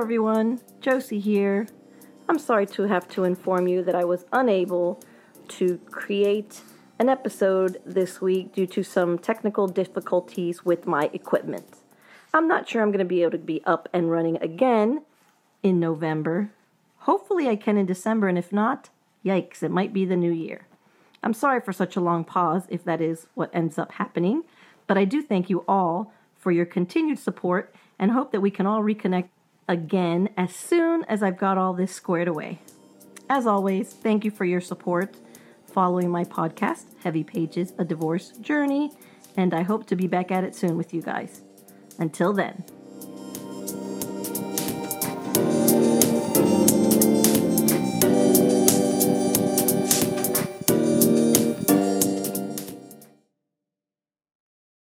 everyone, Josie here. I'm sorry to have to inform you that I was unable to create an episode this week due to some technical difficulties with my equipment. I'm not sure I'm going to be able to be up and running again in November. Hopefully, I can in December, and if not, yikes, it might be the new year. I'm sorry for such a long pause if that is what ends up happening, but I do thank you all for your continued support and hope that we can all reconnect again as soon as I've got all this squared away. As always, thank you for your support following my podcast, Heavy Pages A Divorce Journey, and I hope to be back at it soon with you guys. Until then.